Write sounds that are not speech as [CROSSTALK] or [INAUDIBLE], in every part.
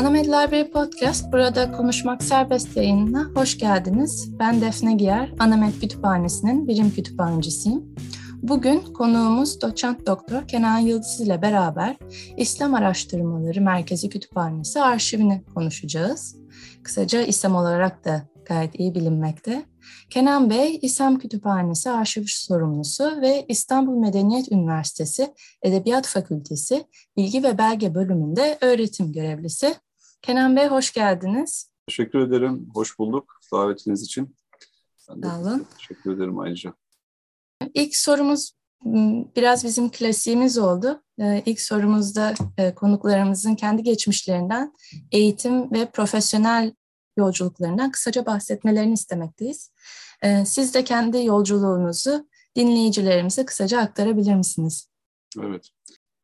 Anamed Library Podcast burada konuşmak serbest yayınına hoş geldiniz. Ben Defne Giyer, Anamed Kütüphanesi'nin birim kütüphanecisiyim. Bugün konuğumuz doçent doktor Kenan Yıldız ile beraber İslam Araştırmaları Merkezi Kütüphanesi arşivini konuşacağız. Kısaca İslam olarak da gayet iyi bilinmekte. Kenan Bey, İslam Kütüphanesi Arşiv Sorumlusu ve İstanbul Medeniyet Üniversitesi Edebiyat Fakültesi Bilgi ve Belge Bölümünde öğretim görevlisi. Kenan Bey hoş geldiniz. Teşekkür ederim, hoş bulduk davetiniz için. Ben Sağ olun. Teşekkür ederim ayrıca. İlk sorumuz biraz bizim klasiğimiz oldu. Ee, ilk sorumuzda e, konuklarımızın kendi geçmişlerinden eğitim ve profesyonel yolculuklarından kısaca bahsetmelerini istemekteyiz. Ee, siz de kendi yolculuğunuzu dinleyicilerimize kısaca aktarabilir misiniz? Evet.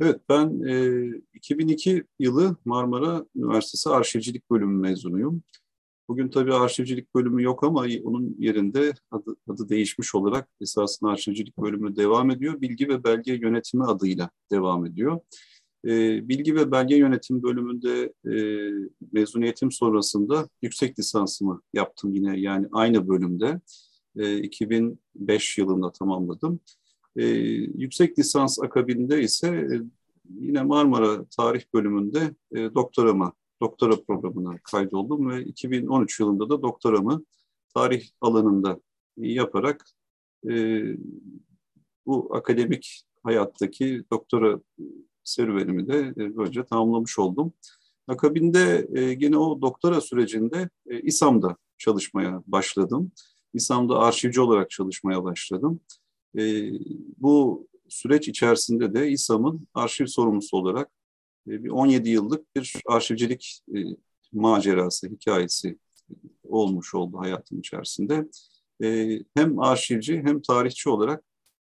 Evet, ben e, 2002 yılı Marmara Üniversitesi Arşivcilik Bölümü mezunuyum. Bugün tabii arşivcilik bölümü yok ama onun yerinde adı, adı değişmiş olarak esasında arşivcilik bölümü devam ediyor. Bilgi ve belge yönetimi adıyla devam ediyor. E, bilgi ve belge yönetim bölümünde e, mezuniyetim sonrasında yüksek lisansımı yaptım yine yani aynı bölümde. E, 2005 yılında tamamladım. E, yüksek lisans akabinde ise e, yine Marmara Tarih bölümünde e, doktoramı, doktora programına kaydoldum ve 2013 yılında da doktoramı tarih alanında yaparak e, bu akademik hayattaki doktora serüvenimi de e, böylece tamamlamış oldum. Akabinde e, yine o doktora sürecinde e, İSAM'da çalışmaya başladım. İSAM'da arşivci olarak çalışmaya başladım. E, bu süreç içerisinde de İSAM'ın arşiv sorumlusu olarak e, bir 17 yıllık bir arşivcilik e, macerası, hikayesi olmuş oldu hayatım içerisinde. E, hem arşivci hem tarihçi olarak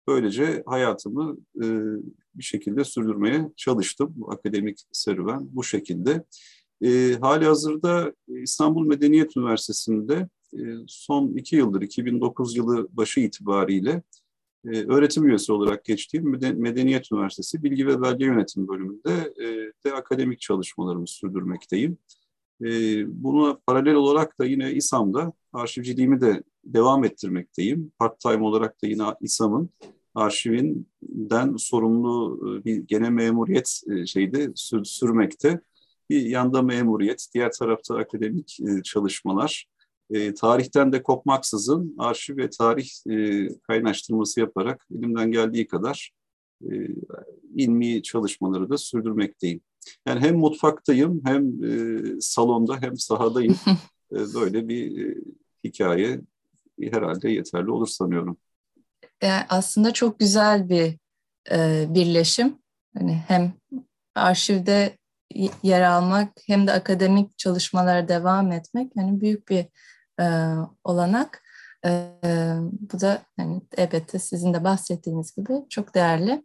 böylece hayatımı e, bir şekilde sürdürmeye çalıştım. Akademik serüven bu şekilde. E, hali hazırda İstanbul Medeniyet Üniversitesi'nde e, son iki yıldır, 2009 yılı başı itibariyle e, öğretim üyesi olarak geçtiğim Medeniyet Üniversitesi Bilgi ve Belge Yönetimi bölümünde e, de akademik çalışmalarımı sürdürmekteyim. E, buna paralel olarak da yine İSAM'da arşivciliğimi de devam ettirmekteyim. Part-time olarak da yine İSAM'ın arşivinden sorumlu bir gene memuriyet şeyde sür, sürmekte. Bir yanda memuriyet, diğer tarafta akademik çalışmalar. E, tarihten de kopmaksızın arşiv ve tarih e, kaynaştırması yaparak elimden geldiği kadar e, ilmi çalışmaları da sürdürmekteyim. Yani hem mutfaktayım hem e, salonda hem sahadayım. [LAUGHS] e, böyle bir e, hikaye herhalde yeterli olur sanıyorum yani aslında çok güzel bir e, birleşim. Hani hem arşivde yer almak hem de akademik çalışmalara devam etmek yani büyük bir e, olanak. E, bu da yani elbette sizin de bahsettiğiniz gibi çok değerli.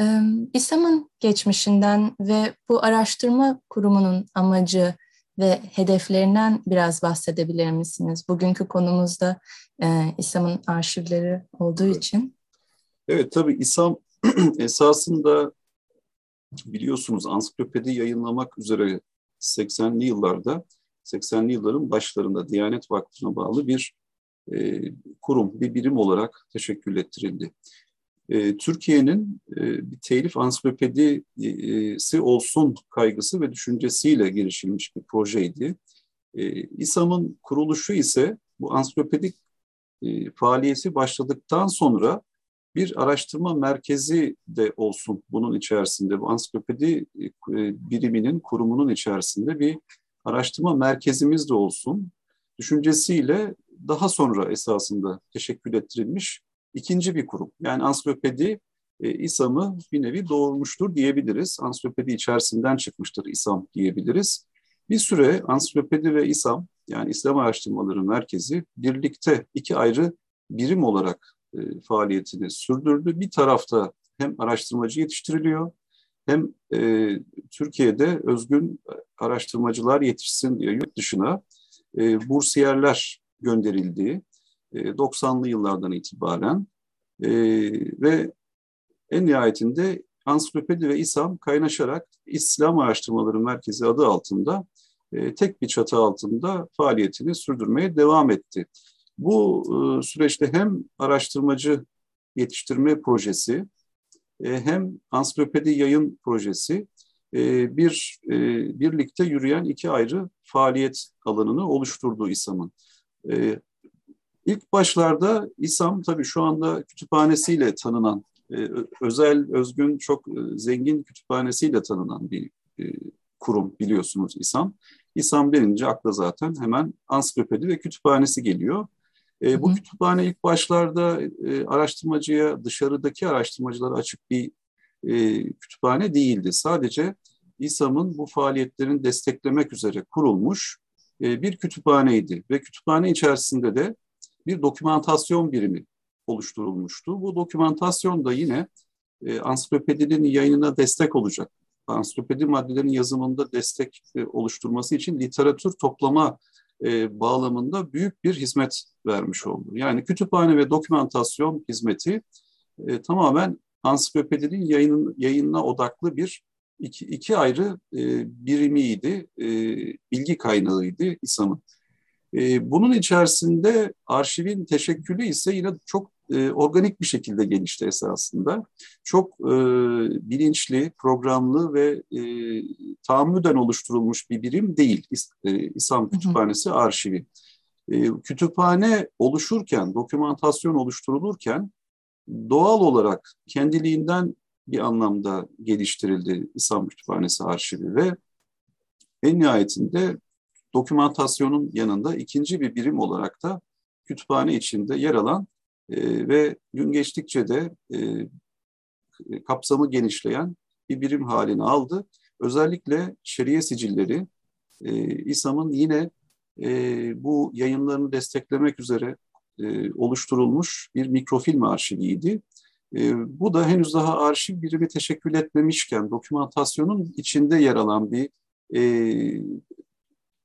E, İSAM'ın geçmişinden ve bu araştırma kurumunun amacı ve hedeflerinden biraz bahsedebilir misiniz? Bugünkü konumuzda e, İSAM'ın arşivleri olduğu evet. için. Evet tabii İSAM [CLEARS THROAT] esasında biliyorsunuz ansiklopedi yayınlamak üzere 80'li yıllarda 80'li yılların başlarında Diyanet Vakfı'na bağlı bir e, kurum, bir birim olarak teşekkül ettirildi. E, Türkiye'nin e, bir telif ansiklopedisi olsun kaygısı ve düşüncesiyle girişilmiş bir projeydi. E, İSAM'ın kuruluşu ise bu ansiklopedik e, faaliyeti başladıktan sonra bir araştırma merkezi de olsun bunun içerisinde. Bu ansiklopedi e, biriminin, kurumunun içerisinde bir araştırma merkezimiz de olsun düşüncesiyle daha sonra esasında teşekkül ettirilmiş ikinci bir kurum. Yani ansiklopedi e, İSAM'ı bir nevi doğurmuştur diyebiliriz. Ansiklopedi içerisinden çıkmıştır İSAM diyebiliriz. Bir süre ansiklopedi ve İSAM yani İslam Araştırmaları Merkezi birlikte iki ayrı birim olarak e, faaliyetini sürdürdü. Bir tarafta hem araştırmacı yetiştiriliyor hem e, Türkiye'de özgün araştırmacılar yetişsin diye yurt dışına e, bursiyerler gönderildiği 90'lı e, yıllardan itibaren e, ve en nihayetinde ansiklopedi ve İSAM kaynaşarak İslam Araştırmaları Merkezi adı altında e, tek bir çatı altında faaliyetini sürdürmeye devam etti. Bu e, süreçte hem araştırmacı yetiştirme projesi e, hem ansiklopedi yayın projesi e, bir e, birlikte yürüyen iki ayrı faaliyet alanını oluşturdu İSAM'ın. E, ilk başlarda İSAM tabii şu anda kütüphanesiyle tanınan, özel, özgün, çok zengin kütüphanesiyle tanınan bir kurum biliyorsunuz İSAM. İSAM denince akla zaten hemen ansiklopedi ve kütüphanesi geliyor. E, bu Hı. kütüphane ilk başlarda e, araştırmacıya, dışarıdaki araştırmacılara açık bir e, kütüphane değildi. Sadece İSAM'ın bu faaliyetlerini desteklemek üzere kurulmuş e, bir kütüphaneydi. Ve kütüphane içerisinde de bir dokümantasyon birimi oluşturulmuştu. Bu dokümantasyon da yine e, ansiklopedinin yayınına destek olacak. Ansiklopedi maddelerinin yazımında destek e, oluşturması için literatür toplama e, bağlamında büyük bir hizmet vermiş oldu. Yani kütüphane ve dokümantasyon hizmeti e, tamamen ansiklopedinin yayının, yayınına odaklı bir iki, iki ayrı e, birimiydi, e, bilgi kaynağıydı İSAM'ın. E, bunun içerisinde arşivin teşekkülü ise yine çok e, organik bir şekilde gelişti esasında. Çok e, bilinçli, programlı ve e, tahammüden oluşturulmuş bir birim değil e, İslam Kütüphanesi hı hı. arşivi. E, kütüphane oluşurken, dokümantasyon oluşturulurken doğal olarak kendiliğinden bir anlamda geliştirildi İslam Kütüphanesi arşivi ve en nihayetinde dokümantasyonun yanında ikinci bir birim olarak da kütüphane içinde yer alan e, ve gün geçtikçe de e, kapsamı genişleyen bir birim halini aldı. Özellikle şeriye sicilleri e, İSAM'ın yine e, bu yayınlarını desteklemek üzere e, oluşturulmuş bir mikrofilm arşiviydi. E, bu da henüz daha arşiv birimi teşekkül etmemişken dokümantasyonun içinde yer alan bir e,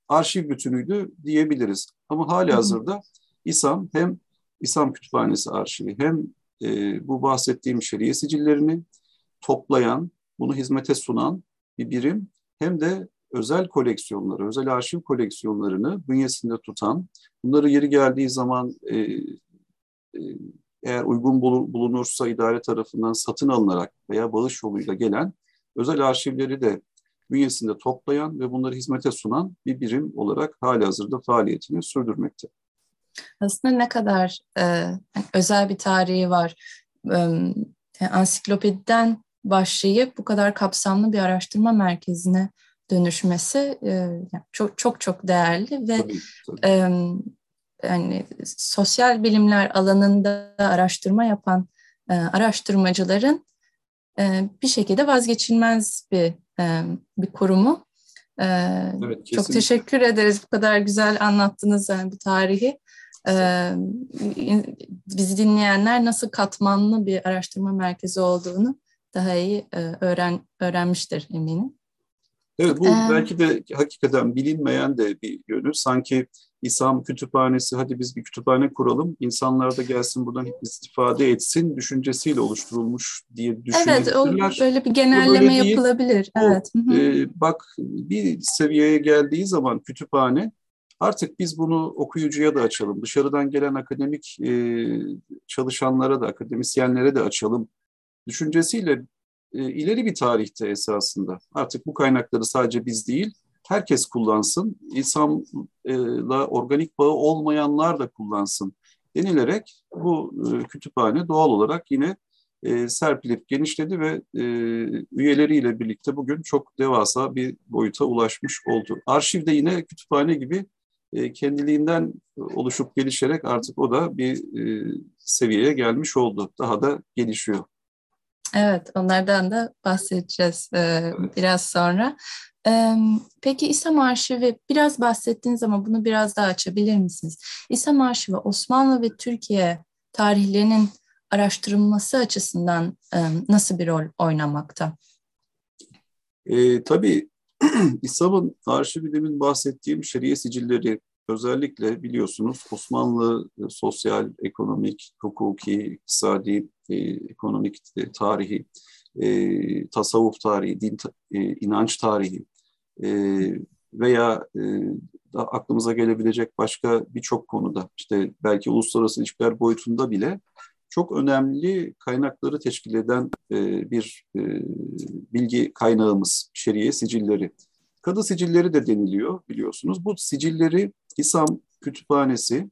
arşiv bütünüydü diyebiliriz. Ama hali hazırda İSAM hem İslam Kütüphanesi arşivi hem e, bu bahsettiğim şeriye sicillerini toplayan, bunu hizmete sunan bir birim hem de özel koleksiyonları, özel arşiv koleksiyonlarını bünyesinde tutan, bunları yeri geldiği zaman e, e, eğer uygun bulunursa idare tarafından satın alınarak veya bağış yoluyla gelen özel arşivleri de bünyesinde toplayan ve bunları hizmete sunan bir birim olarak hali hazırda faaliyetini sürdürmekte. Aslında ne kadar e, özel bir tarihi var. E, ansiklopediden başlayıp bu kadar kapsamlı bir araştırma merkezine dönüşmesi e, çok çok çok değerli ve tabii, tabii. E, yani sosyal bilimler alanında araştırma yapan e, araştırmacıların e, bir şekilde vazgeçilmez bir e, bir kurumu. E, evet, çok teşekkür ederiz bu kadar güzel anlattınız yani bu tarihi. E, bizi dinleyenler nasıl katmanlı bir araştırma merkezi olduğunu daha iyi e, öğren öğrenmiştir eminim. Evet bu ee, belki de hakikaten bilinmeyen de bir yönü. Sanki İslam kütüphanesi hadi biz bir kütüphane kuralım, insanlar da gelsin buradan istifade etsin düşüncesiyle oluşturulmuş diye düşünebilirler. Evet, o böyle bir genelleme böyle yapılabilir. O, evet. E, bak bir seviyeye geldiği zaman kütüphane artık biz bunu okuyucuya da açalım, dışarıdan gelen akademik e, çalışanlara da, akademisyenlere de açalım düşüncesiyle e, ileri bir tarihte esasında. Artık bu kaynakları sadece biz değil, herkes kullansın. İslam'la organik bağı olmayanlar da kullansın denilerek bu e, kütüphane doğal olarak yine e, serpilip genişledi ve e, üyeleriyle birlikte bugün çok devasa bir boyuta ulaşmış oldu. Arşivde yine kütüphane gibi e, kendiliğinden oluşup gelişerek artık o da bir e, seviyeye gelmiş oldu. Daha da gelişiyor. Evet, onlardan da bahsedeceğiz e, biraz sonra. E, peki İslam Arşivi, biraz bahsettiniz ama bunu biraz daha açabilir misiniz? İslam Arşivi Osmanlı ve Türkiye tarihlerinin araştırılması açısından e, nasıl bir rol oynamakta? E, tabii [CLEARS THROAT] İslam'ın arşivi demin bahsettiğim şeriye sicilleri özellikle biliyorsunuz Osmanlı e, sosyal, ekonomik, hukuki, iktisadi, e, ekonomik, e, tarihi, e, tasavvuf tarihi, din, e, inanç tarihi, e, veya e, da aklımıza gelebilecek başka birçok konuda işte belki uluslararası ilişkiler boyutunda bile çok önemli kaynakları teşkil eden e, bir e, bilgi kaynağımız şeriye sicilleri. Kadı sicilleri de deniliyor biliyorsunuz. Bu sicilleri İSAM Kütüphanesi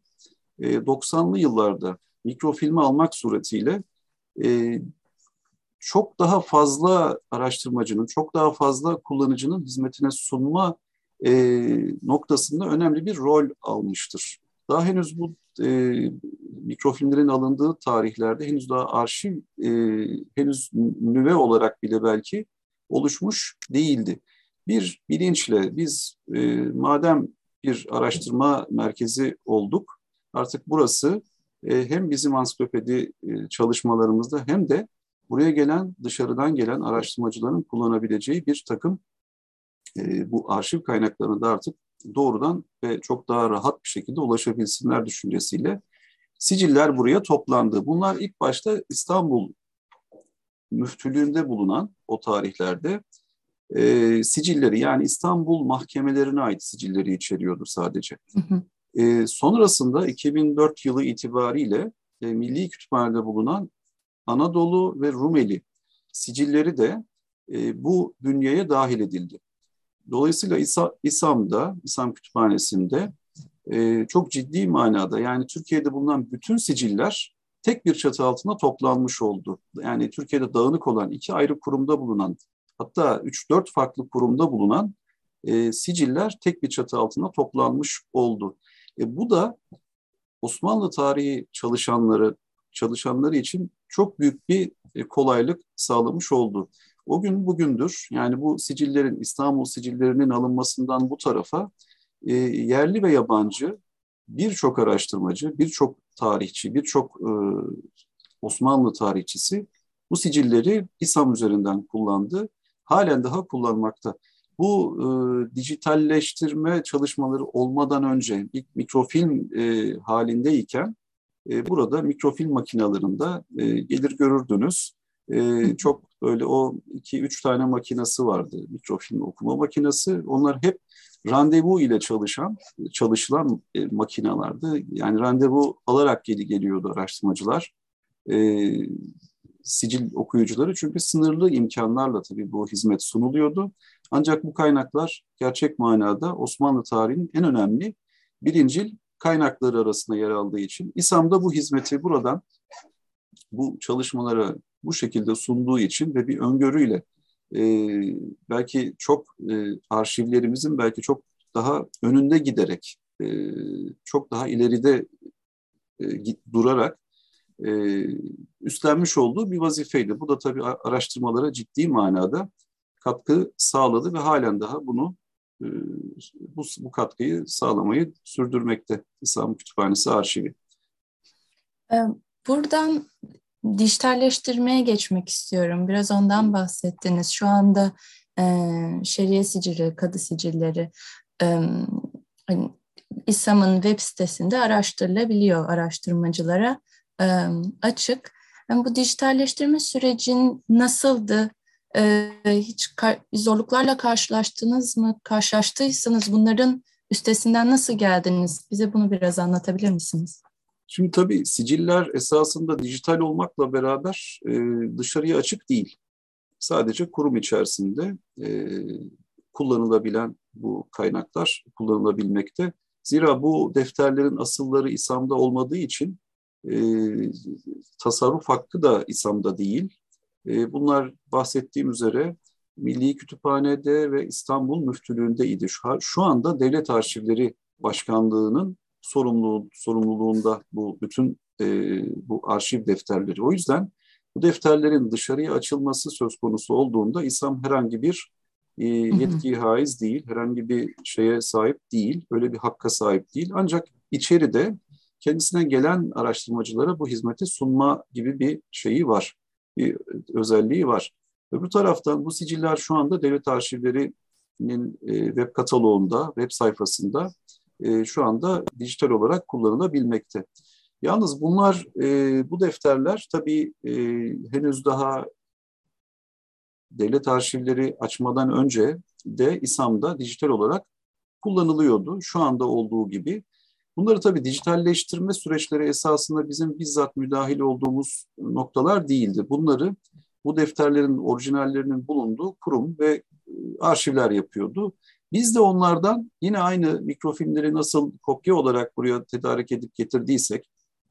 e, 90'lı yıllarda mikrofilmi almak suretiyle e, çok daha fazla araştırmacının, çok daha fazla kullanıcının hizmetine sunma e, noktasında önemli bir rol almıştır. Daha henüz bu e, mikrofilmlerin alındığı tarihlerde henüz daha arşiv, e, henüz nüve olarak bile belki oluşmuş değildi. Bir bilinçle biz e, madem bir araştırma merkezi olduk, artık burası e, hem bizim ansiklopedi e, çalışmalarımızda hem de buraya gelen, dışarıdan gelen araştırmacıların kullanabileceği bir takım e, bu arşiv kaynaklarını da artık doğrudan ve çok daha rahat bir şekilde ulaşabilsinler düşüncesiyle siciller buraya toplandı. Bunlar ilk başta İstanbul müftülüğünde bulunan o tarihlerde e, sicilleri yani İstanbul mahkemelerine ait sicilleri içeriyordu sadece. Hı hı. E, sonrasında 2004 yılı itibariyle e, Milli Kütüphane'de bulunan Anadolu ve Rumeli sicilleri de e, bu bünyeye dahil edildi. Dolayısıyla İsa, İSAM'da, İSAM Kütüphanesi'nde e, çok ciddi manada yani Türkiye'de bulunan bütün siciller tek bir çatı altında toplanmış oldu. Yani Türkiye'de dağınık olan iki ayrı kurumda bulunan hatta 3-4 farklı kurumda bulunan e, siciller tek bir çatı altında toplanmış oldu. E, bu da Osmanlı tarihi çalışanları çalışanları için çok büyük bir e, kolaylık sağlamış oldu. O gün bugündür yani bu sicillerin İstanbul sicillerinin alınmasından bu tarafa e, yerli ve yabancı birçok araştırmacı, birçok tarihçi, birçok e, Osmanlı tarihçisi bu sicilleri İSAM üzerinden kullandı. Halen daha kullanmakta. Bu e, dijitalleştirme çalışmaları olmadan önce ilk mikrofilm e, halindeyken e, burada mikrofilm makinalarında e, gelir görürdünüz. E, çok böyle o iki üç tane makinası vardı mikrofilm okuma makinesi. Onlar hep randevu ile çalışan çalışılan e, makinalardı. Yani randevu alarak geli geliyordu araştırmacılar. E, sicil okuyucuları çünkü sınırlı imkanlarla tabii bu hizmet sunuluyordu. Ancak bu kaynaklar gerçek manada Osmanlı tarihinin en önemli birincil kaynakları arasında yer aldığı için İSAM'da bu hizmeti buradan bu çalışmalara bu şekilde sunduğu için ve bir öngörüyle e, belki çok e, arşivlerimizin belki çok daha önünde giderek e, çok daha ileride e, durarak e, üstlenmiş olduğu bir vazifeydi. Bu da tabii araştırmalara ciddi manada katkı sağladı ve halen daha bunu e, bu, bu katkıyı sağlamayı sürdürmekte İslam Kütüphanesi Arşivi. Buradan dijitalleştirmeye geçmek istiyorum. Biraz ondan bahsettiniz. Şu anda e, şeriye sicili, kadı sicilleri e, hani, İSAM'ın web sitesinde araştırılabiliyor araştırmacılara e, açık. Yani bu dijitalleştirme sürecin nasıldı? E, hiç zorluklarla karşılaştınız mı? Karşılaştıysanız bunların üstesinden nasıl geldiniz? Bize bunu biraz anlatabilir misiniz? Şimdi tabii siciller esasında dijital olmakla beraber e, dışarıya açık değil. Sadece kurum içerisinde e, kullanılabilen bu kaynaklar kullanılabilmekte. Zira bu defterlerin asılları İSAM'da olmadığı için e, tasarruf hakkı da İSAM'da değil. E, bunlar bahsettiğim üzere Milli Kütüphane'de ve İstanbul Müftülüğü'ndeydi. Şu, şu anda Devlet Arşivleri Başkanlığı'nın sorumluluğu, sorumluluğunda bu bütün e, bu arşiv defterleri. O yüzden bu defterlerin dışarıya açılması söz konusu olduğunda İSAM herhangi bir e, yetkiye haiz değil, herhangi bir şeye sahip değil, öyle bir hakka sahip değil. Ancak içeride kendisine gelen araştırmacılara bu hizmeti sunma gibi bir şeyi var, bir özelliği var. Öbür taraftan bu siciller şu anda devlet arşivlerinin e, web kataloğunda, web sayfasında e, şu anda dijital olarak kullanılabilmekte. Yalnız bunlar, e, bu defterler tabii e, henüz daha devlet arşivleri açmadan önce de İSAM'da dijital olarak kullanılıyordu. Şu anda olduğu gibi. Bunları tabii dijitalleştirme süreçleri esasında bizim bizzat müdahil olduğumuz noktalar değildi. Bunları bu defterlerin orijinallerinin bulunduğu kurum ve e, arşivler yapıyordu. Biz de onlardan yine aynı mikrofilmleri nasıl kopya olarak buraya tedarik edip getirdiysek,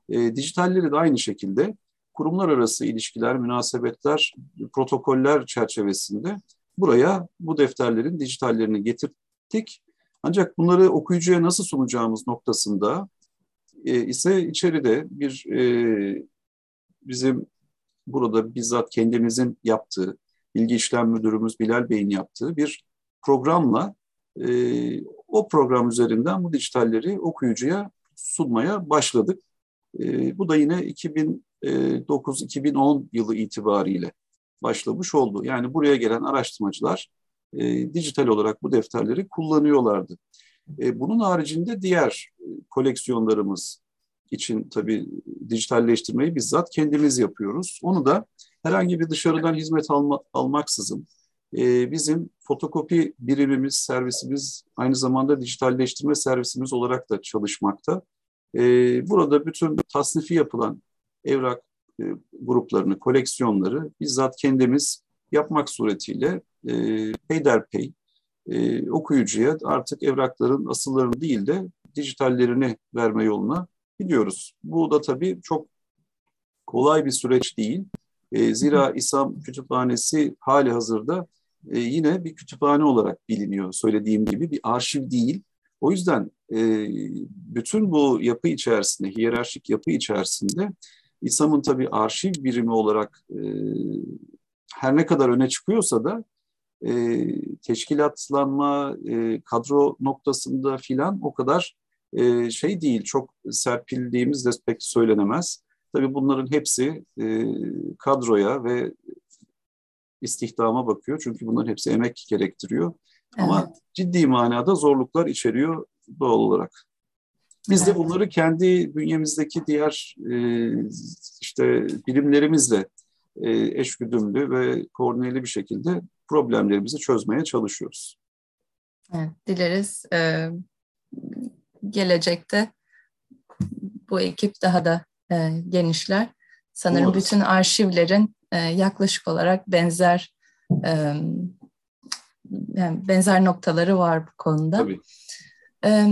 e, dijitalleri de aynı şekilde kurumlar arası ilişkiler, münasebetler, protokoller çerçevesinde buraya bu defterlerin dijitallerini getirdik. Ancak bunları okuyucuya nasıl sunacağımız noktasında e, ise içeride bir e, bizim burada bizzat kendimizin yaptığı, bilgi işlem müdürümüz Bilal Bey'in yaptığı bir programla e, o program üzerinden bu dijitalleri okuyucuya sunmaya başladık. E, bu da yine 2009-2010 yılı itibariyle başlamış oldu. Yani buraya gelen araştırmacılar e, dijital olarak bu defterleri kullanıyorlardı. E, bunun haricinde diğer e, koleksiyonlarımız için tabii dijitalleştirmeyi bizzat kendimiz yapıyoruz. Onu da herhangi bir dışarıdan hizmet alma, almaksızın e, bizim fotokopi birimimiz, servisimiz aynı zamanda dijitalleştirme servisimiz olarak da çalışmakta. E, burada bütün tasnifi yapılan evrak e, gruplarını, koleksiyonları bizzat kendimiz yapmak suretiyle e, peyderpey e, okuyucuya artık evrakların asıllarını değil de dijitallerini verme yoluna gidiyoruz. Bu da tabii çok kolay bir süreç değil. E, zira İSAM Kütüphanesi hali hazırda e, yine bir kütüphane olarak biliniyor. Söylediğim gibi bir arşiv değil. O yüzden e, bütün bu yapı içerisinde, hiyerarşik yapı içerisinde İSAM'ın tabii arşiv birimi olarak e, her ne kadar öne çıkıyorsa da e, teşkilatlanma, e, kadro noktasında filan o kadar e, şey değil, çok serpildiğimiz de pek söylenemez. Tabii bunların hepsi e, kadroya ve istihdama bakıyor. Çünkü bunların hepsi emek gerektiriyor. Evet. Ama ciddi manada zorluklar içeriyor doğal olarak. Biz evet. de bunları kendi bünyemizdeki diğer e, işte bilimlerimizle e, eşgüdümlü ve koordineli bir şekilde problemlerimizi çözmeye çalışıyoruz. Evet, dileriz e, gelecekte bu ekip daha da e, genişler. Sanırım Umarız. bütün arşivlerin e, yaklaşık olarak benzer e, yani benzer noktaları var bu konuda. Tabii. E,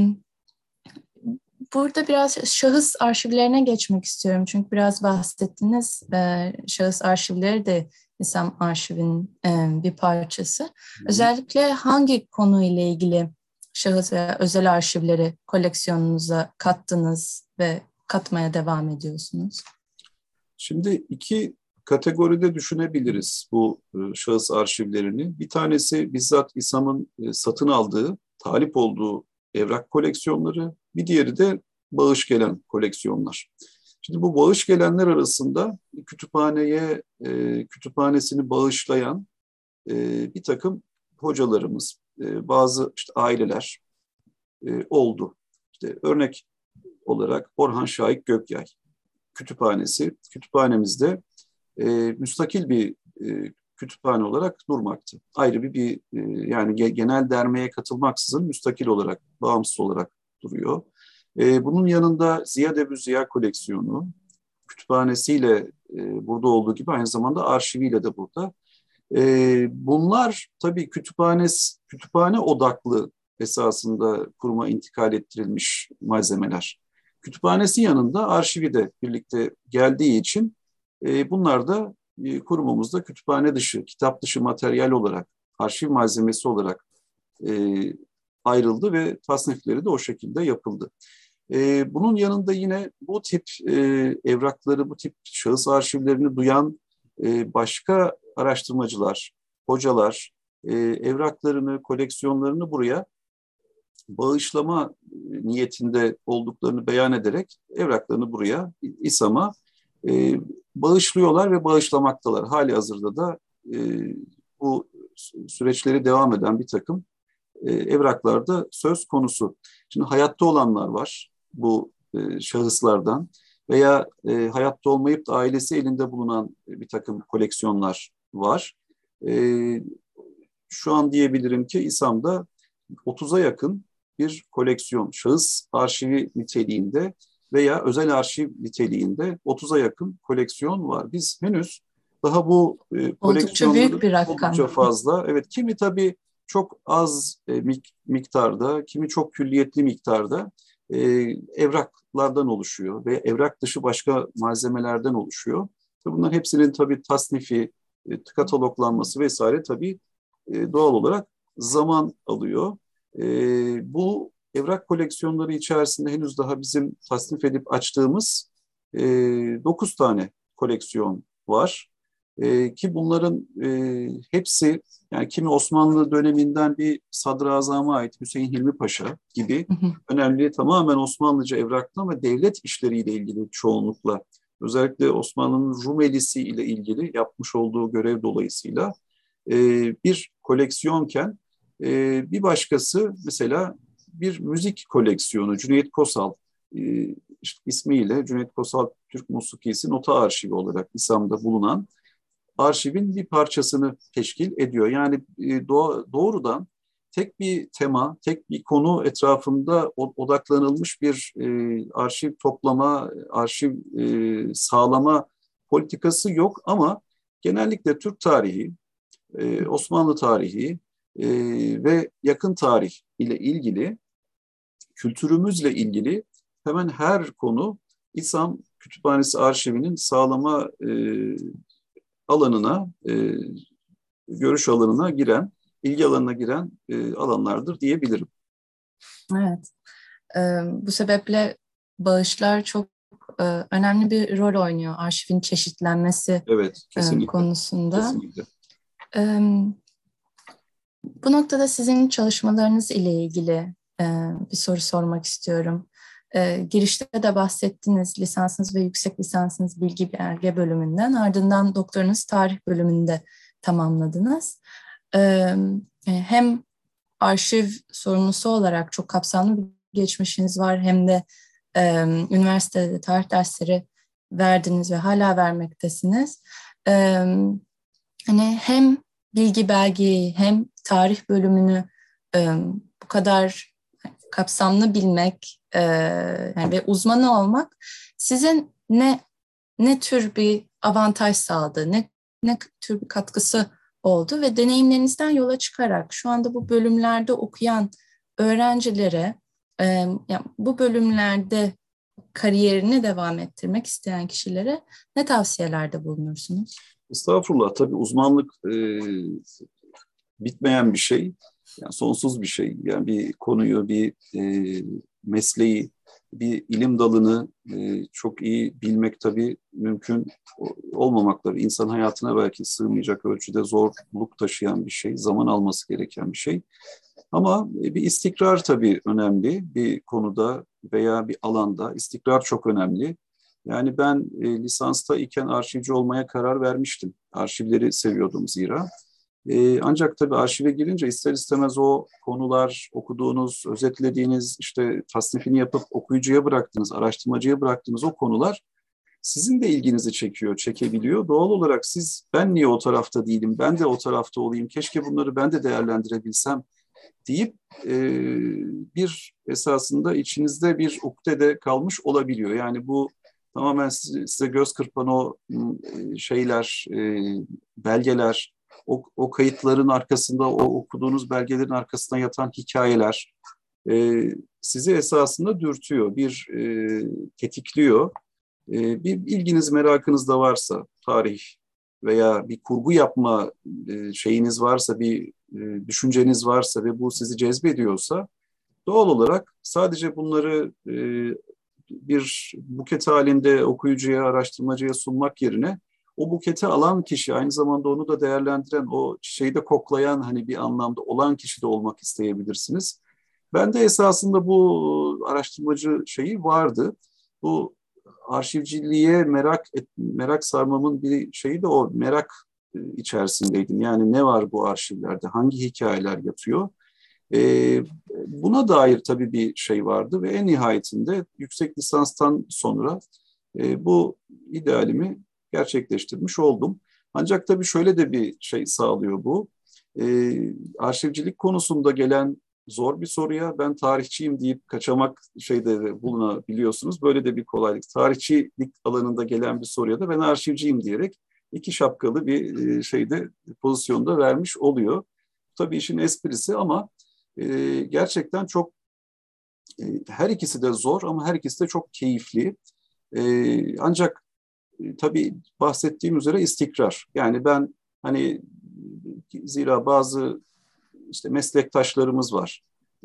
burada biraz şahıs arşivlerine geçmek istiyorum. Çünkü biraz bahsettiniz. E, şahıs arşivleri de İSAM arşivin e, bir parçası. Özellikle hangi konuyla ilgili şahıs veya özel arşivleri koleksiyonunuza kattınız ve katmaya devam ediyorsunuz? Şimdi iki kategoride düşünebiliriz bu e, şahıs arşivlerini. Bir tanesi bizzat İSAM'ın e, satın aldığı, talip olduğu evrak koleksiyonları, bir diğeri de bağış gelen koleksiyonlar. Şimdi bu bağış gelenler arasında kütüphaneye, e, kütüphanesini bağışlayan bir takım hocalarımız, bazı işte aileler oldu. İşte örnek olarak Orhan Şahik Gökyay kütüphanesi, kütüphanemizde e, müstakil bir e, kütüphane olarak durmaktı. Ayrı bir, bir e, yani ge, genel dermeye katılmaksızın müstakil olarak, bağımsız olarak duruyor. E, bunun yanında Ziya Debu Ziya koleksiyonu, kütüphanesiyle e, burada olduğu gibi aynı zamanda arşiviyle de burada. E, bunlar tabii kütüphane, kütüphane odaklı esasında kuruma intikal ettirilmiş malzemeler. Kütüphanesi yanında arşivi de birlikte geldiği için e, bunlar da e, kurumumuzda kütüphane dışı, kitap dışı materyal olarak, arşiv malzemesi olarak e, ayrıldı ve tasnifleri de o şekilde yapıldı. E, bunun yanında yine bu tip e, evrakları, bu tip şahıs arşivlerini duyan e, başka araştırmacılar, hocalar e, evraklarını, koleksiyonlarını buraya bağışlama niyetinde olduklarını beyan ederek evraklarını buraya İSAM'a e, bağışlıyorlar ve bağışlamaktalar. Hali hazırda da e, bu süreçleri devam eden bir takım e, evraklarda söz konusu. Şimdi hayatta olanlar var bu e, şahıslardan veya e, hayatta olmayıp da ailesi elinde bulunan bir takım koleksiyonlar var. E, şu an diyebilirim ki İSAM'da 30'a yakın bir koleksiyon, şahıs arşivi niteliğinde veya özel arşiv niteliğinde 30'a yakın koleksiyon var. Biz henüz daha bu e, oldukça büyük bir rakam. Oldukça fazla. Evet, kimi tabii çok az e, miktarda, kimi çok külliyetli miktarda e, evraklardan oluşuyor ve evrak dışı başka malzemelerden oluşuyor. Bunların hepsinin tabii tasnifi, e, kataloglanması vesaire tabii e, doğal olarak zaman alıyor. E, bu evrak koleksiyonları içerisinde henüz daha bizim tasnif edip açtığımız e, 9 tane koleksiyon var. E, ki bunların e, hepsi yani kimi Osmanlı döneminden bir sadrazama ait Hüseyin Hilmi Paşa gibi önemli tamamen Osmanlıca evraklı ama devlet işleriyle ilgili çoğunlukla özellikle Osmanlı'nın Rumelisi ile ilgili yapmış olduğu görev dolayısıyla e, bir koleksiyonken e, bir başkası mesela bir müzik koleksiyonu Cüneyt Kosal e, ismiyle Cüneyt Kosal Türk Musikisi Nota Arşivi olarak İSAM'da bulunan arşivin bir parçasını teşkil ediyor. Yani e, doğrudan tek bir tema, tek bir konu etrafında odaklanılmış bir e, arşiv toplama, arşiv e, sağlama politikası yok ama genellikle Türk tarihi, Osmanlı tarihi e, ve yakın tarih ile ilgili, kültürümüzle ilgili hemen her konu İSAM Kütüphanesi arşivinin sağlama e, alanına, e, görüş alanına giren, ilgi alanına giren e, alanlardır diyebilirim. Evet. E, bu sebeple bağışlar çok e, önemli bir rol oynuyor arşivin çeşitlenmesi evet, e, kesinlikle. konusunda. Kesinlikle. E, bu noktada sizin çalışmalarınız ile ilgili e, bir soru sormak istiyorum. E, girişte de bahsettiniz lisansınız ve yüksek lisansınız bilgi belge bölümünden ardından doktorunuz tarih bölümünde tamamladınız. E, hem arşiv sorumlusu olarak çok kapsamlı bir geçmişiniz var hem de e, üniversitede tarih dersleri verdiniz ve hala vermektesiniz. E, hani hem bilgi belgeyi hem tarih bölümünü e, bu kadar kapsamlı bilmek e, yani ve uzmanı olmak sizin ne ne tür bir avantaj sağladı, ne ne tür bir katkısı oldu ve deneyimlerinizden yola çıkarak şu anda bu bölümlerde okuyan öğrencilere e, yani bu bölümlerde kariyerini devam ettirmek isteyen kişilere ne tavsiyelerde bulunursunuz? Estağfurullah tabii uzmanlık e, bitmeyen bir şey yani sonsuz bir şey. Yani bir konuyu, bir e, mesleği, bir ilim dalını e, çok iyi bilmek tabii mümkün olmamakları. İnsan hayatına belki sığmayacak ölçüde zorluk taşıyan bir şey, zaman alması gereken bir şey. Ama bir istikrar tabii önemli bir konuda veya bir alanda. istikrar çok önemli. Yani ben e, lisansta iken arşivci olmaya karar vermiştim. Arşivleri seviyordum zira. E, ancak tabii arşive girince ister istemez o konular okuduğunuz, özetlediğiniz, işte tasnifini yapıp okuyucuya bıraktığınız, araştırmacıya bıraktığınız o konular sizin de ilginizi çekiyor, çekebiliyor. Doğal olarak siz ben niye o tarafta değilim, ben de o tarafta olayım, keşke bunları ben de değerlendirebilsem deyip e, bir esasında içinizde bir ukdede kalmış olabiliyor. Yani bu tamamen size, göz kırpan o şeyler, e, belgeler, o, o kayıtların arkasında, o okuduğunuz belgelerin arkasında yatan hikayeler e, sizi esasında dürtüyor, bir e, tetikliyor. Bir ilginiz, merakınız da varsa tarih veya bir kurgu yapma şeyiniz varsa, bir düşünceniz varsa ve bu sizi cezbediyorsa doğal olarak sadece bunları bir buket halinde okuyucuya, araştırmacıya sunmak yerine o buketi alan kişi aynı zamanda onu da değerlendiren, o çiçeği de koklayan hani bir anlamda olan kişi de olmak isteyebilirsiniz. Ben de esasında bu araştırmacı şeyi vardı. Bu arşivciliğe merak et, merak sarmamın bir şeyi de o merak e, içerisindeydim. Yani ne var bu arşivlerde, hangi hikayeler yatıyor? Ee, buna dair tabii bir şey vardı ve en nihayetinde yüksek lisanstan sonra e, bu idealimi gerçekleştirmiş oldum. Ancak tabii şöyle de bir şey sağlıyor bu. E, arşivcilik konusunda gelen zor bir soruya ben tarihçiyim deyip kaçamak şeyde bulunabiliyorsunuz. Böyle de bir kolaylık. Tarihçilik alanında gelen bir soruya da ben arşivciyim diyerek iki şapkalı bir e, şeyde pozisyonda vermiş oluyor. Tabii işin esprisi ama e, gerçekten çok e, her ikisi de zor ama her ikisi de çok keyifli. E, ancak e, tabii bahsettiğim üzere istikrar. Yani ben hani zira bazı işte meslektaşlarımız var.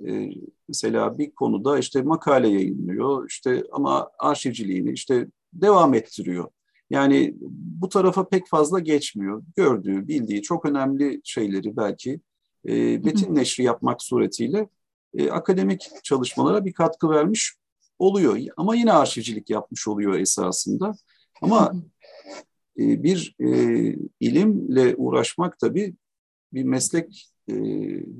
E, mesela bir konuda işte makale yayınlıyor işte ama arşivciliğini işte devam ettiriyor. Yani bu tarafa pek fazla geçmiyor. Gördüğü, bildiği çok önemli şeyleri belki e, metin neşri yapmak suretiyle e, akademik çalışmalara bir katkı vermiş oluyor. Ama yine arşivcilik yapmış oluyor esasında. Ama e, bir e, ilimle uğraşmak tabii bir meslek e,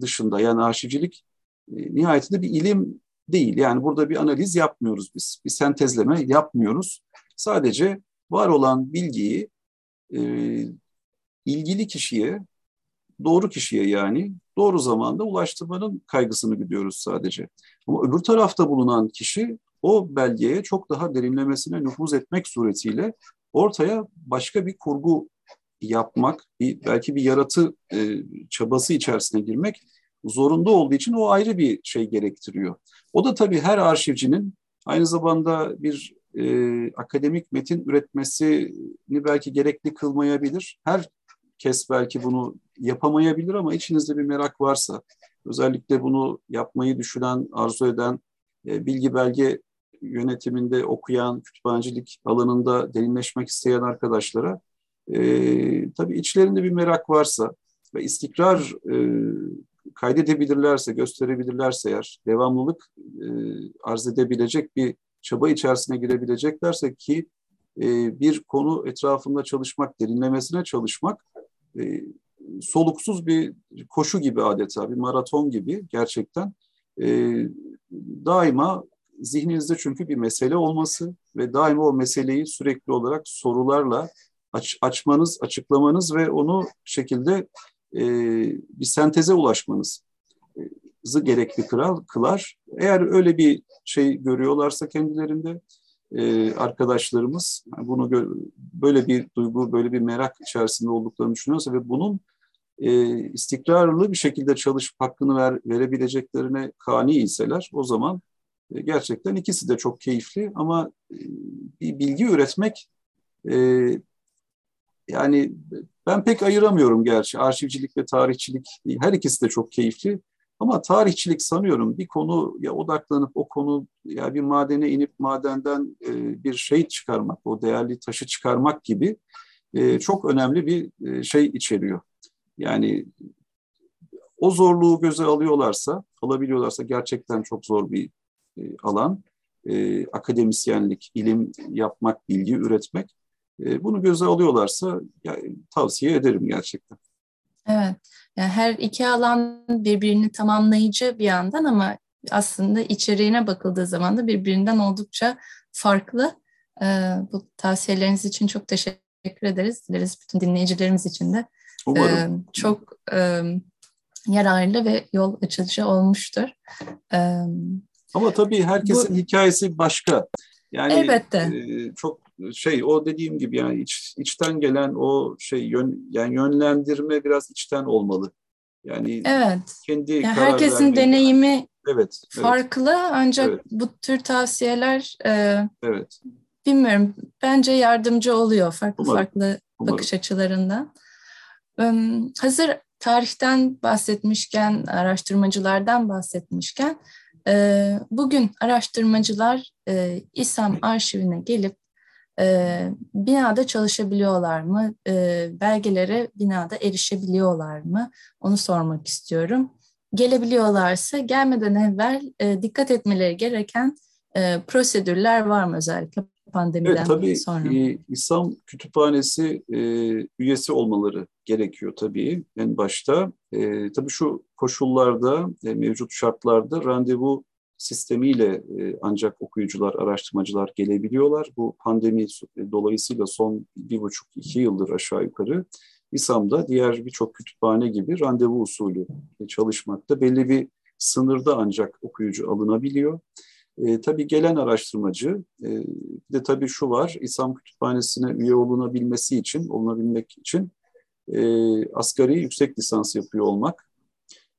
dışında yani arşivcilik e, nihayetinde bir ilim değil. Yani burada bir analiz yapmıyoruz biz. Bir sentezleme yapmıyoruz. Sadece var olan bilgiyi e, ilgili kişiye, doğru kişiye yani doğru zamanda ulaştırmanın kaygısını gidiyoruz sadece. Ama öbür tarafta bulunan kişi o belgeye çok daha derinlemesine nüfuz etmek suretiyle ortaya başka bir kurgu yapmak, bir, belki bir yaratı e, çabası içerisine girmek zorunda olduğu için o ayrı bir şey gerektiriyor. O da tabii her arşivcinin aynı zamanda bir e, akademik metin üretmesini belki gerekli kılmayabilir. Herkes belki bunu yapamayabilir ama içinizde bir merak varsa, özellikle bunu yapmayı düşünen, arzu eden, e, bilgi belge yönetiminde okuyan, kütüphanecilik alanında derinleşmek isteyen arkadaşlara e, tabii içlerinde bir merak varsa ve istikrar e, kaydedebilirlerse, gösterebilirlerse eğer, devamlılık e, arz edebilecek bir çaba içerisine girebileceklerse ki e, bir konu etrafında çalışmak, derinlemesine çalışmak e, soluksuz bir koşu gibi adeta, bir maraton gibi gerçekten. E, daima zihninizde çünkü bir mesele olması ve daima o meseleyi sürekli olarak sorularla aç, açmanız, açıklamanız ve onu şekilde e, bir senteze ulaşmanız zı gerekli kırar, kılar. Eğer öyle bir şey görüyorlarsa kendilerinde e, arkadaşlarımız bunu böyle bir duygu, böyle bir merak içerisinde olduklarını düşünüyorsa ve bunun e, istikrarlı bir şekilde çalışıp hakkını ver, verebileceklerine kani iseler o zaman e, gerçekten ikisi de çok keyifli. Ama e, bir bilgi üretmek e, yani ben pek ayıramıyorum gerçi. Arşivcilik ve tarihçilik her ikisi de çok keyifli. Ama tarihçilik sanıyorum bir konu ya odaklanıp o konu ya bir madene inip madenden e, bir şey çıkarmak, o değerli taşı çıkarmak gibi e, çok önemli bir e, şey içeriyor. Yani o zorluğu göze alıyorlarsa, alabiliyorlarsa gerçekten çok zor bir e, alan. E, akademisyenlik, ilim yapmak, bilgi üretmek. E, bunu göze alıyorlarsa ya, tavsiye ederim gerçekten. Evet, yani her iki alan birbirini tamamlayıcı bir yandan ama aslında içeriğine bakıldığı zaman da birbirinden oldukça farklı. Ee, bu tavsiyeleriniz için çok teşekkür ederiz. Dileriz bütün dinleyicilerimiz için de. Umarım. Ee, çok e, yararlı ve yol açıcı olmuştur. Ee, ama tabii herkesin bu, hikayesi başka. Yani elbette. E, çok şey o dediğim gibi yani iç, içten gelen o şey yön, yani yönlendirme biraz içten olmalı. Yani evet. kendi yani herkesin deneyimi evet, farklı evet. ancak evet. bu tür tavsiyeler e, evet. bilmiyorum bence yardımcı oluyor farklı Umarım. farklı Umarım. bakış açılarından. Hazır tarihten bahsetmişken, araştırmacılardan bahsetmişken, e, bugün araştırmacılar e, İSAM arşivine gelip e, binada çalışabiliyorlar mı? Belgelere binada erişebiliyorlar mı? Onu sormak istiyorum. Gelebiliyorlarsa gelmeden evvel dikkat etmeleri gereken prosedürler var mı özellikle pandemiden evet, tabii, sonra? E, İslam Kütüphanesi e, üyesi olmaları gerekiyor tabii en başta. E, tabii şu koşullarda, e, mevcut şartlarda randevu sistemiyle e, ancak okuyucular, araştırmacılar gelebiliyorlar. Bu pandemi dolayısıyla son bir buçuk, iki yıldır aşağı yukarı İSAM'da diğer birçok kütüphane gibi randevu usulü çalışmakta. Belli bir sınırda ancak okuyucu alınabiliyor. E, tabii gelen araştırmacı, e, bir de tabii şu var, İslam Kütüphanesi'ne üye olunabilmesi için, olunabilmek için e, asgari yüksek lisans yapıyor olmak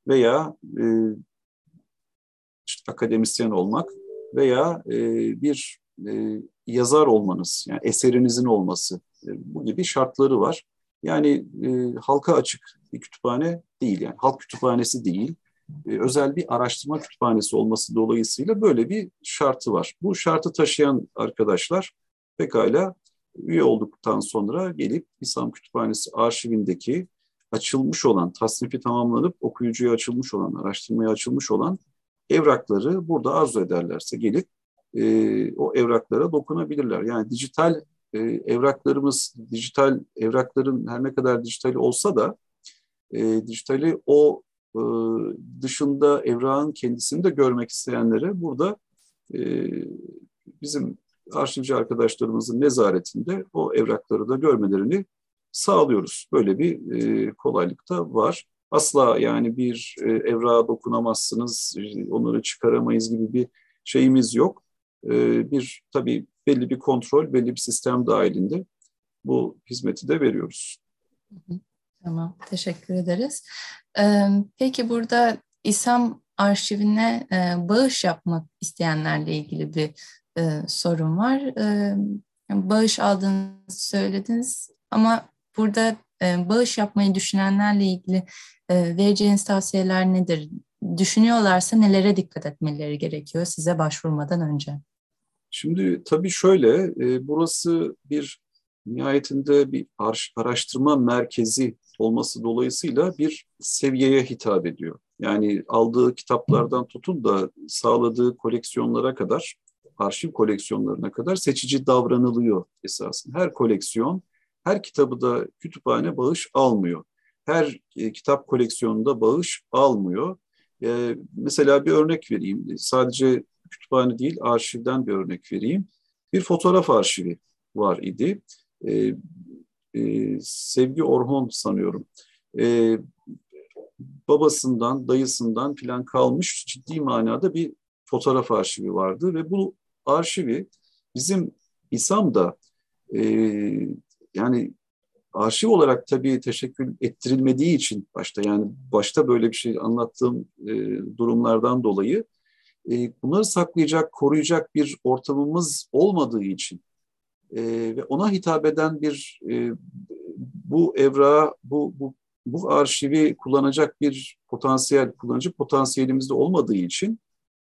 veya e, işte akademisyen olmak veya e, bir e, yazar olmanız, yani eserinizin olması e, bu gibi şartları var. Yani e, halka açık bir kütüphane değil, yani halk kütüphanesi değil, özel bir araştırma kütüphanesi olması dolayısıyla böyle bir şartı var. Bu şartı taşıyan arkadaşlar pekala üye olduktan sonra gelip İslam Kütüphanesi arşivindeki açılmış olan, tasnifi tamamlanıp okuyucuya açılmış olan, araştırmaya açılmış olan evrakları burada arzu ederlerse gelip e, o evraklara dokunabilirler. Yani dijital e, evraklarımız, dijital evrakların her ne kadar dijitali olsa da e, dijitali o e, dışında evrağın kendisini de görmek isteyenlere burada e, bizim arşivci arkadaşlarımızın nezaretinde o evrakları da görmelerini sağlıyoruz. Böyle bir e, kolaylık da var. Asla yani bir e, evrağa dokunamazsınız, onları çıkaramayız gibi bir şeyimiz yok. E, bir tabii belli bir kontrol, belli bir sistem dahilinde bu hizmeti de veriyoruz. Tamam, teşekkür ederiz. Ee, peki burada İSAM arşivine e, bağış yapmak isteyenlerle ilgili bir e, sorun var. E, bağış aldığınızı söylediniz ama burada e, bağış yapmayı düşünenlerle ilgili e, vereceğiniz tavsiyeler nedir? Düşünüyorlarsa nelere dikkat etmeleri gerekiyor size başvurmadan önce? Şimdi tabii şöyle, e, burası bir nihayetinde bir araştırma merkezi olması dolayısıyla bir seviyeye hitap ediyor. Yani aldığı kitaplardan tutun da sağladığı koleksiyonlara kadar, arşiv koleksiyonlarına kadar seçici davranılıyor esasında. Her koleksiyon, her kitabı da kütüphane bağış almıyor. Her e, kitap koleksiyonunda bağış almıyor. E, mesela bir örnek vereyim. Sadece kütüphane değil, arşivden bir örnek vereyim. Bir fotoğraf arşivi var idi. E, e, Sevgi Orhon sanıyorum. E, babasından, dayısından filan kalmış ciddi manada bir fotoğraf arşivi vardı ve bu arşivi bizim İSAM'da e, yani arşiv olarak tabii teşekkür ettirilmediği için başta yani başta böyle bir şey anlattığım e, durumlardan dolayı e, bunları saklayacak, koruyacak bir ortamımız olmadığı için e, ve ona hitap eden bir e, bu evra, bu, bu, bu arşivi kullanacak bir potansiyel, kullanıcı potansiyelimiz de olmadığı için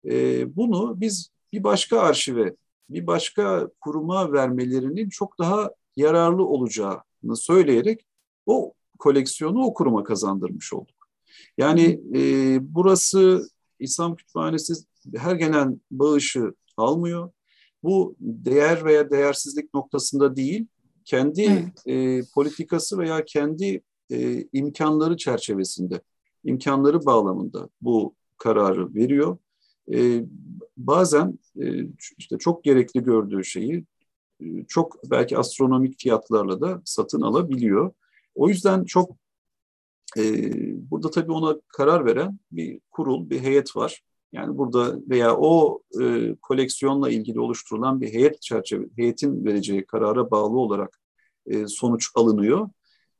e, bunu biz bir başka arşive, bir başka kuruma vermelerinin çok daha yararlı olacağını söyleyerek o koleksiyonu o kuruma kazandırmış olduk. Yani e, burası İslam Kütüphanesi her gelen bağışı almıyor. Bu değer veya değersizlik noktasında değil, kendi evet. e, politikası veya kendi e, imkanları çerçevesinde, imkanları bağlamında bu kararı veriyor. E, bazen e, işte çok gerekli gördüğü şeyi e, çok belki astronomik fiyatlarla da satın alabiliyor. O yüzden çok e, burada tabii ona karar veren bir kurul, bir heyet var. Yani burada veya o e, koleksiyonla ilgili oluşturulan bir heyet çerçeve, heyetin vereceği karara bağlı olarak e, sonuç alınıyor.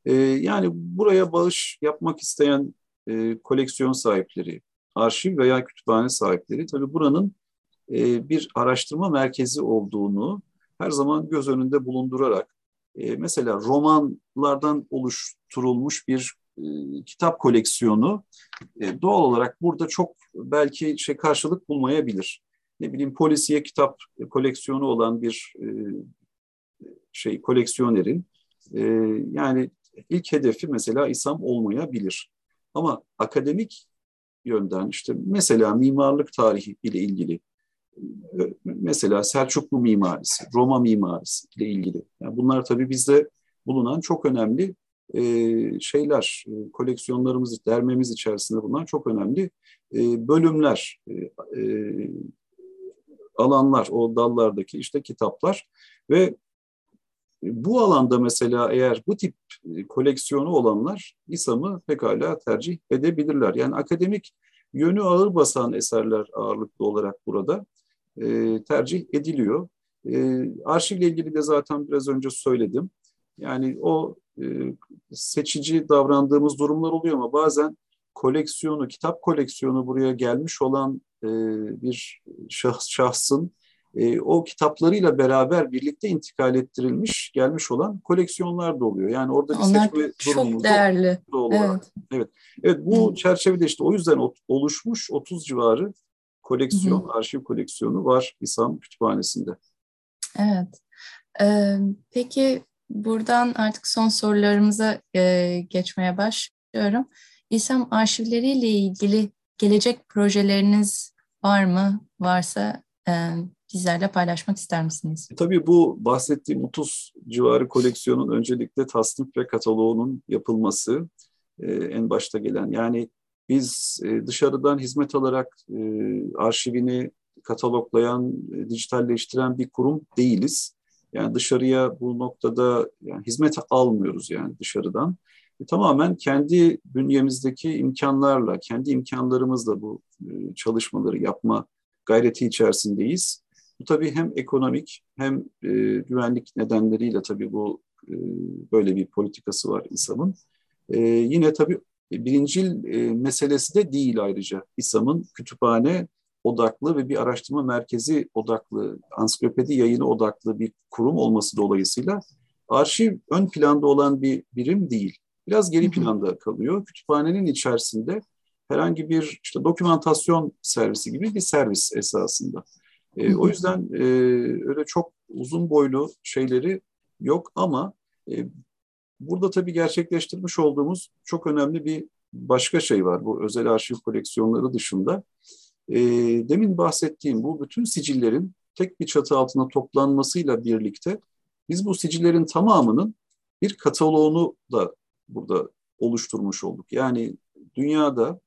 E, yani buraya bağış yapmak isteyen e, koleksiyon sahipleri, arşiv veya kütüphane sahipleri tabii buranın e, bir araştırma merkezi olduğunu her zaman göz önünde bulundurarak e, mesela romanlardan oluşturulmuş bir e, kitap koleksiyonu e, doğal olarak burada çok belki şey karşılık bulmayabilir. Ne bileyim polisiye kitap koleksiyonu olan bir e, şey koleksiyonerin e, yani ilk hedefi mesela İslam olmayabilir. Ama akademik yönden işte mesela mimarlık tarihi ile ilgili mesela Selçuklu mimarisi, Roma mimarisi ile ilgili. Yani bunlar tabii bizde bulunan çok önemli e, şeyler, e, koleksiyonlarımız, dermemiz içerisinde bulunan çok önemli e, bölümler, e, e, alanlar, o dallardaki işte kitaplar ve bu alanda mesela eğer bu tip e, koleksiyonu olanlar İSAM'ı pekala tercih edebilirler. Yani akademik yönü ağır basan eserler ağırlıklı olarak burada e, tercih ediliyor. E, arşivle ilgili de zaten biraz önce söyledim. Yani o e, seçici davrandığımız durumlar oluyor ama bazen koleksiyonu, kitap koleksiyonu buraya gelmiş olan e, bir şahs, şahsın e, o kitaplarıyla beraber birlikte intikal ettirilmiş, gelmiş olan koleksiyonlar da oluyor. Yani orada bir Onlar seçme çok değerli. Evet. evet. Evet bu Hı. çerçevede işte o yüzden oluşmuş 30 civarı koleksiyon, Hı. arşiv koleksiyonu var İSAM Kütüphanesi'nde. Evet. Ee, peki buradan artık son sorularımıza e, geçmeye başlıyorum. İSAM arşivleriyle ilgili gelecek projeleriniz var mı? Varsa e, bizlerle paylaşmak ister misiniz? E, tabii bu bahsettiğim 30 civarı koleksiyonun öncelikle tasnif ve kataloğunun yapılması e, en başta gelen. Yani biz e, dışarıdan hizmet alarak e, arşivini kataloglayan, e, dijitalleştiren bir kurum değiliz. Yani dışarıya bu noktada yani hizmet almıyoruz yani dışarıdan. E, tamamen kendi bünyemizdeki imkanlarla, kendi imkanlarımızla bu e, çalışmaları yapma gayreti içerisindeyiz. Bu tabii hem ekonomik hem e, güvenlik nedenleriyle tabii bu e, böyle bir politikası var İSAM'ın. E, yine tabii birincil e, meselesi de değil ayrıca. İSAM'ın kütüphane odaklı ve bir araştırma merkezi odaklı, ansiklopedi yayını odaklı bir kurum olması dolayısıyla arşiv ön planda olan bir birim değil. Biraz geri planda kalıyor. Kütüphanenin içerisinde herhangi bir işte dokümantasyon servisi gibi bir servis esasında. E, o yüzden e, öyle çok uzun boylu şeyleri yok ama e, burada tabii gerçekleştirmiş olduğumuz çok önemli bir başka şey var bu özel arşiv koleksiyonları dışında. E, demin bahsettiğim bu bütün sicillerin tek bir çatı altında toplanmasıyla birlikte biz bu sicillerin tamamının bir kataloğunu da burada oluşturmuş olduk. Yani dünyada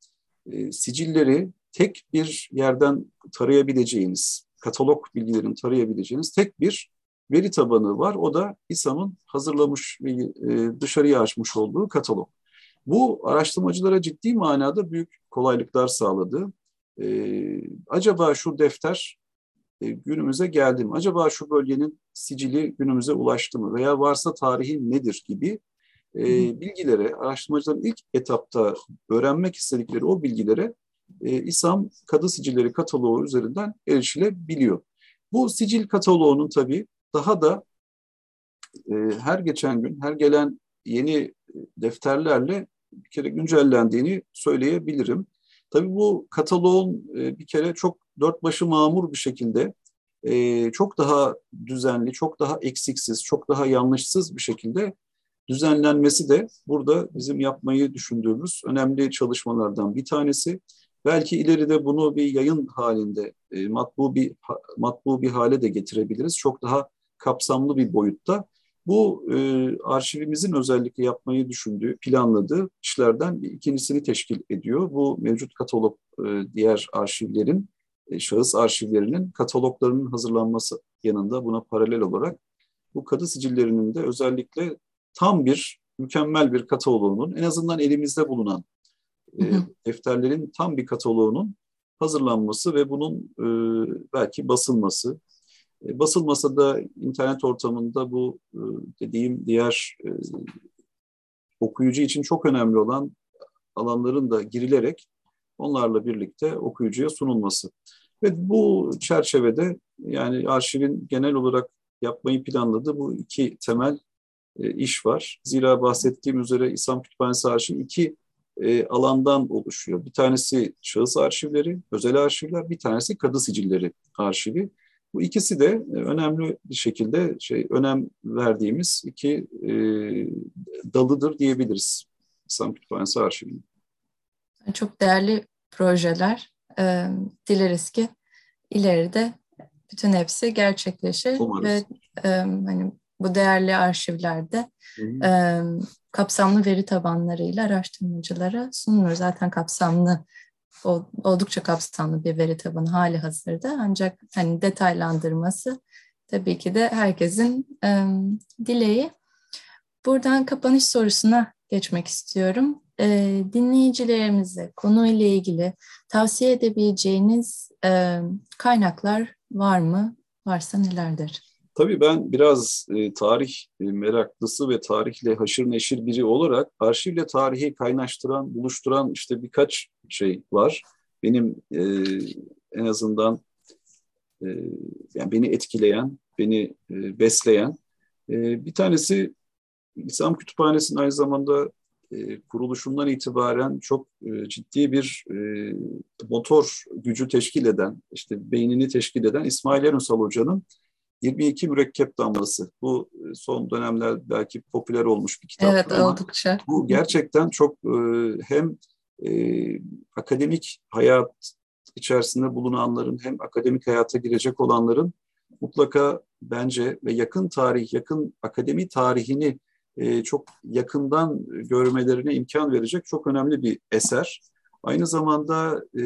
e, sicilleri tek bir yerden tarayabileceğiniz, katalog bilgilerini tarayabileceğiniz tek bir veri tabanı var. O da İSAM'ın hazırlamış ve e, dışarıya açmış olduğu katalog. Bu araştırmacılara ciddi manada büyük kolaylıklar sağladı. E, acaba şu defter e, günümüze geldi mi? Acaba şu bölgenin sicili günümüze ulaştı mı? Veya varsa tarihi nedir gibi e, bilgilere, araştırmacıların ilk etapta öğrenmek istedikleri o bilgilere e, İSAM kadı sicilleri kataloğu üzerinden erişilebiliyor. Bu sicil kataloğunun tabii daha da e, her geçen gün, her gelen yeni defterlerle bir kere güncellendiğini söyleyebilirim. Tabii bu kataloğun e, bir kere çok dört başı mamur bir şekilde e, çok daha düzenli, çok daha eksiksiz, çok daha yanlışsız bir şekilde düzenlenmesi de burada bizim yapmayı düşündüğümüz önemli çalışmalardan bir tanesi. Belki ileride bunu bir yayın halinde, e, matbu bir matbu bir hale de getirebiliriz. Çok daha kapsamlı bir boyutta. Bu e, arşivimizin özellikle yapmayı düşündüğü, planladığı işlerden bir ikincisini teşkil ediyor. Bu mevcut katalog e, diğer arşivlerin, e, şahıs arşivlerinin kataloglarının hazırlanması yanında buna paralel olarak bu kadı sicillerinin de özellikle tam bir, mükemmel bir kataloğunun en azından elimizde bulunan e, defterlerin tam bir kataloğunun hazırlanması ve bunun e, belki basılması, e, basılmasa da internet ortamında bu e, dediğim diğer e, okuyucu için çok önemli olan alanların da girilerek onlarla birlikte okuyucuya sunulması. Ve bu çerçevede yani arşivin genel olarak yapmayı planladığı bu iki temel iş var. Zira bahsettiğim üzere İslam Kütüphanesi Arşivi iki alandan oluşuyor. Bir tanesi şahıs arşivleri, özel arşivler, bir tanesi kadı sicilleri arşivi. Bu ikisi de e, önemli bir şekilde şey önem verdiğimiz iki e, dalıdır diyebiliriz İslam Kütüphanesi Arşivi'nin. Çok değerli projeler. E, dileriz ki ileride bütün hepsi gerçekleşir Umarız. ve e, hani bu değerli arşivlerde e, kapsamlı veri tabanlarıyla araştırmacılara sunulur. Zaten kapsamlı oldukça kapsamlı bir veri tabanı hali hazırda. Ancak hani detaylandırması tabii ki de herkesin e, dileği. Buradan kapanış sorusuna geçmek istiyorum. E, dinleyicilerimize konuyla ilgili tavsiye edebileceğiniz e, kaynaklar var mı? Varsa nelerdir? Tabii ben biraz e, tarih e, meraklısı ve tarihle haşır neşir biri olarak arşivle tarihi kaynaştıran, buluşturan işte birkaç şey var. Benim e, en azından e, yani beni etkileyen, beni e, besleyen. E, bir tanesi İslam Kütüphanesi'nin aynı zamanda e, kuruluşundan itibaren çok e, ciddi bir e, motor gücü teşkil eden, işte beynini teşkil eden İsmail Erunsal Hoca'nın 22 mürekkep damlası. Bu e, son dönemler belki popüler olmuş bir kitap. Evet ama oldukça. Bu gerçekten çok e, hem e, akademik hayat içerisinde bulunanların hem akademik hayata girecek olanların mutlaka bence ve yakın tarih, yakın akademi tarihini çok yakından görmelerine imkan verecek çok önemli bir eser. Aynı zamanda e,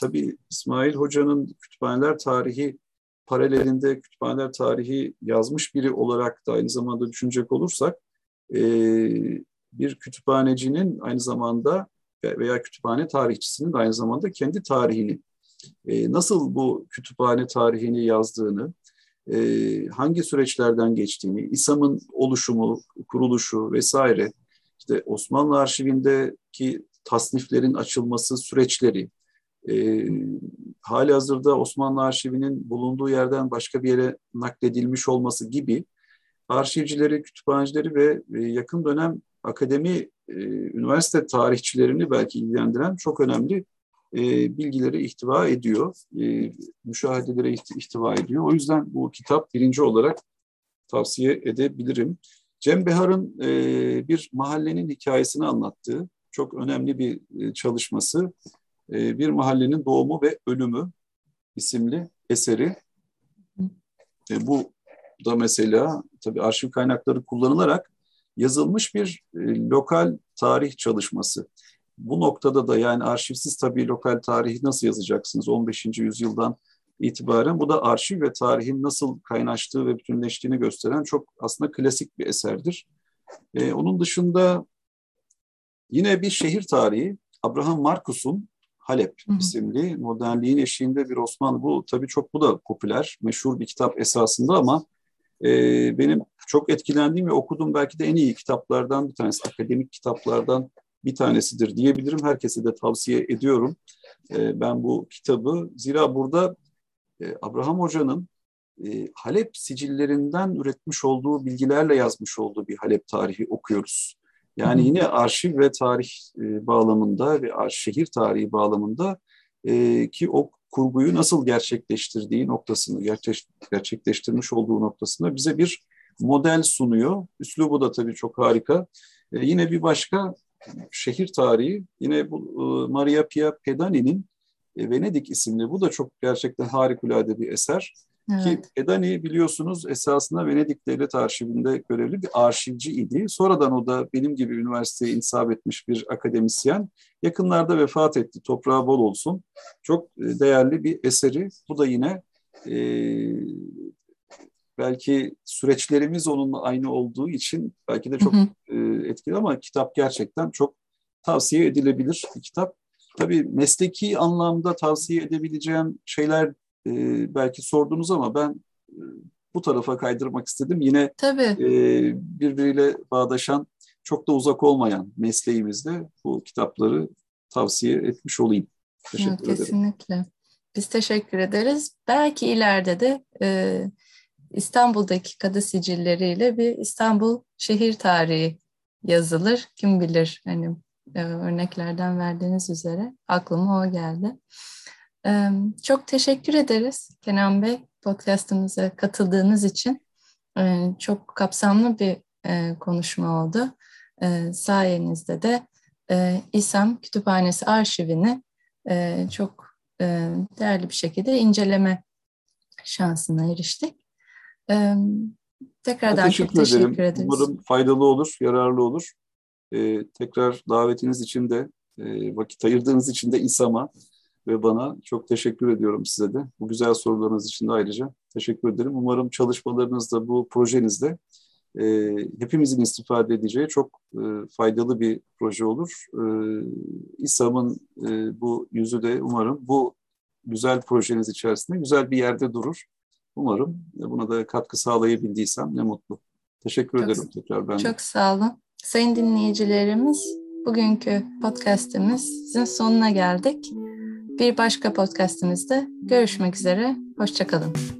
tabii İsmail Hoca'nın kütüphaneler tarihi paralelinde kütüphaneler tarihi yazmış biri olarak da aynı zamanda düşünecek olursak e, bir kütüphanecinin aynı zamanda veya kütüphane tarihçisinin aynı zamanda kendi tarihini e, nasıl bu kütüphane tarihini yazdığını, e, hangi süreçlerden geçtiğini, İSAM'ın oluşumu, kuruluşu vesaire, işte Osmanlı arşivindeki tasniflerin açılması süreçleri, e, hali hazırda Osmanlı arşivinin bulunduğu yerden başka bir yere nakledilmiş olması gibi arşivcileri, kütüphanecileri ve e, yakın dönem akademi, e, üniversite tarihçilerini belki ilgilendiren çok önemli e, bilgileri ihtiva ediyor, müşahedelere ihtiva ediyor. O yüzden bu kitap birinci olarak tavsiye edebilirim. Cem Behar'ın bir mahallenin hikayesini anlattığı çok önemli bir çalışması. E, bir mahallenin doğumu ve ölümü isimli eseri. E, bu da mesela tabii arşiv kaynakları kullanılarak yazılmış bir e, lokal tarih çalışması bu noktada da yani arşivsiz tabii lokal tarihi nasıl yazacaksınız 15. yüzyıldan itibaren? Bu da arşiv ve tarihin nasıl kaynaştığı ve bütünleştiğini gösteren çok aslında klasik bir eserdir. Ee, onun dışında yine bir şehir tarihi Abraham Marcus'un Halep isimli modernliğin eşiğinde bir Osmanlı. Bu tabii çok bu da popüler, meşhur bir kitap esasında ama e, benim çok etkilendiğim ve okuduğum belki de en iyi kitaplardan bir tanesi, akademik kitaplardan bir tanesidir diyebilirim. Herkese de tavsiye ediyorum e, ben bu kitabı. Zira burada e, Abraham Hoca'nın e, Halep sicillerinden üretmiş olduğu bilgilerle yazmış olduğu bir Halep tarihi okuyoruz. Yani yine arşiv ve tarih e, bağlamında ve şehir tarihi bağlamında e, ki o kurguyu nasıl gerçekleştirdiği noktasını, gerçek, gerçekleştirmiş olduğu noktasında bize bir model sunuyor. Üslubu da tabii çok harika. E, yine bir başka şehir tarihi yine bu e, Maria Pia Pedani'nin e, Venedik isimli bu da çok gerçekten harikulade bir eser. Evet. Ki Pedani biliyorsunuz esasında Venedik Devlet Arşivinde görevli bir arşivci idi. Sonradan o da benim gibi üniversiteye insaf etmiş bir akademisyen. Yakınlarda vefat etti. Toprağı bol olsun. Çok e, değerli bir eseri. Bu da yine e, belki süreçlerimiz onunla aynı olduğu için belki de çok hı hı. E, etkili ama kitap gerçekten çok tavsiye edilebilir bir kitap. Tabii mesleki anlamda tavsiye edebileceğim şeyler e, belki sordunuz ama ben e, bu tarafa kaydırmak istedim. Yine Tabii. E, birbiriyle bağdaşan, çok da uzak olmayan mesleğimizde bu kitapları tavsiye etmiş olayım. Teşekkür evet, ederim. Kesinlikle. Biz teşekkür ederiz. Belki ileride de e, İstanbul'daki kadı sicilleriyle bir İstanbul şehir tarihi yazılır. Kim bilir hani e, örneklerden verdiğiniz üzere aklıma o geldi. E, çok teşekkür ederiz Kenan Bey podcastımıza katıldığınız için. E, çok kapsamlı bir e, konuşma oldu. E, sayenizde de e, İSAM Kütüphanesi arşivini e, çok e, değerli bir şekilde inceleme şansına eriştik. Tekrardan teşekkür çok teşekkür ederim. ederiz. Umarım faydalı olur, yararlı olur. Ee, tekrar davetiniz için de, e, vakit ayırdığınız için de İSAM'a ve bana çok teşekkür ediyorum size de. Bu güzel sorularınız için de ayrıca teşekkür ederim. Umarım çalışmalarınızda, bu projenizde e, hepimizin istifade edeceği çok e, faydalı bir proje olur. E, İSAM'ın e, bu yüzü de umarım bu güzel projeniz içerisinde güzel bir yerde durur. Umarım buna da katkı sağlayabildiysem ne mutlu. Teşekkür çok, ederim tekrar ben. Çok sağ olun. Sayın dinleyicilerimiz, bugünkü podcastimizin sonuna geldik. Bir başka podcastimizde görüşmek üzere. Hoşçakalın.